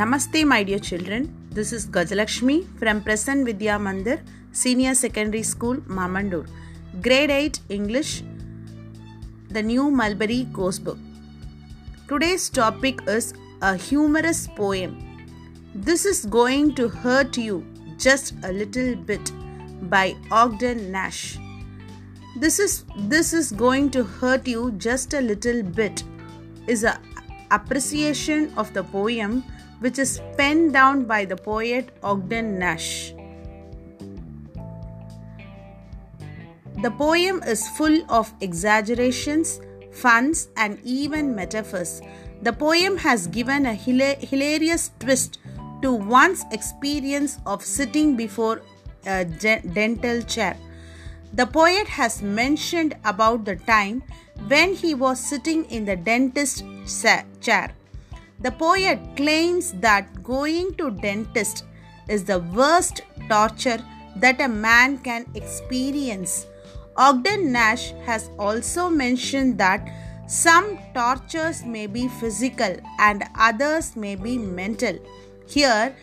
Namaste, my dear children. This is Gajalakshmi from Prasann Vidya Mandir, Senior Secondary School, Mamandur. Grade 8 English, the new Mulberry Course Book. Today's topic is a humorous poem. This is going to hurt you just a little bit by Ogden Nash. This is this is going to hurt you just a little bit is a appreciation of the poem which is penned down by the poet Ogden Nash. The poem is full of exaggerations, funs, and even metaphors. The poem has given a hilarious twist to one's experience of sitting before a dental chair. The poet has mentioned about the time when he was sitting in the dentist chair. The poet claims that going to dentist is the worst torture that a man can experience. Ogden Nash has also mentioned that some tortures may be physical and others may be mental. Here,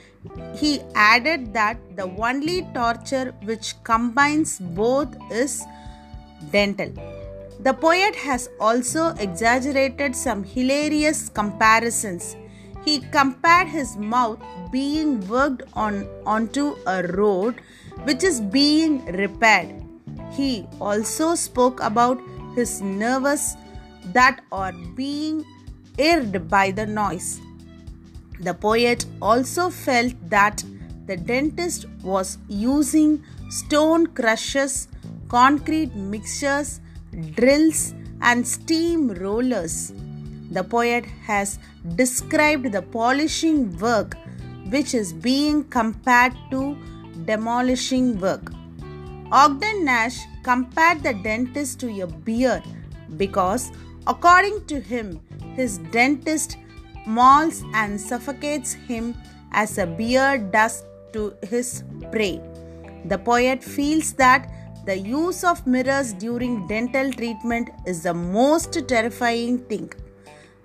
he added that the only torture which combines both is dental. The poet has also exaggerated some hilarious comparisons. He compared his mouth being worked on onto a road which is being repaired. He also spoke about his nerves that are being irred by the noise. The poet also felt that the dentist was using stone crushers, concrete mixers, drills, and steam rollers. The poet has described the polishing work which is being compared to demolishing work. Ogden Nash compared the dentist to a bear because, according to him, his dentist mauls and suffocates him as a bear does to his prey. The poet feels that the use of mirrors during dental treatment is the most terrifying thing.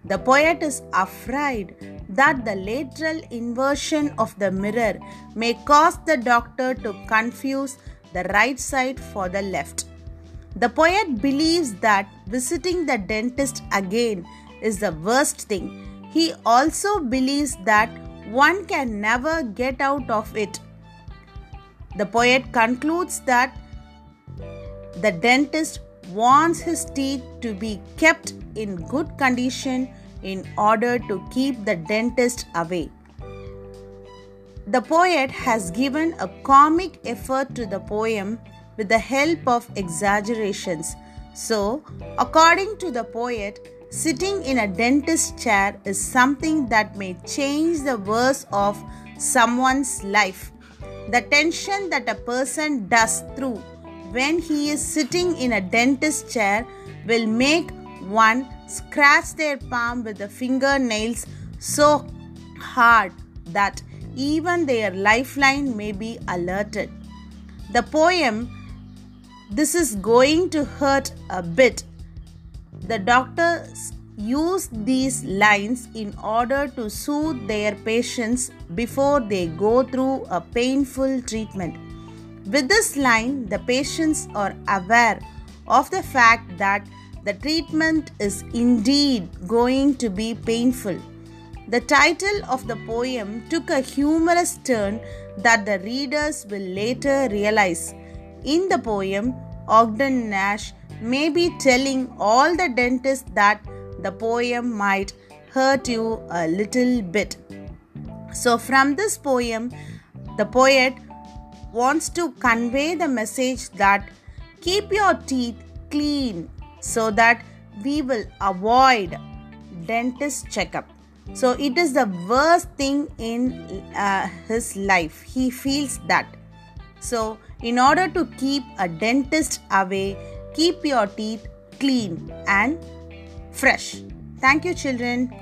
The poet is afraid that the lateral inversion of the mirror may cause the doctor to confuse the right side for the left. The poet believes that visiting the dentist again is the worst thing he also believes that one can never get out of it. The poet concludes that the dentist wants his teeth to be kept in good condition in order to keep the dentist away. The poet has given a comic effort to the poem with the help of exaggerations. So, according to the poet, Sitting in a dentist chair is something that may change the verse of someone's life. The tension that a person does through when he is sitting in a dentist chair will make one scratch their palm with the fingernails so hard that even their lifeline may be alerted. The poem This is going to hurt a bit the doctors use these lines in order to soothe their patients before they go through a painful treatment. With this line, the patients are aware of the fact that the treatment is indeed going to be painful. The title of the poem took a humorous turn that the readers will later realize. In the poem, Ogden Nash may be telling all the dentists that the poem might hurt you a little bit. So, from this poem, the poet wants to convey the message that keep your teeth clean so that we will avoid dentist checkup. So, it is the worst thing in uh, his life. He feels that. So, in order to keep a dentist away, Keep your teeth clean and fresh. Thank you, children.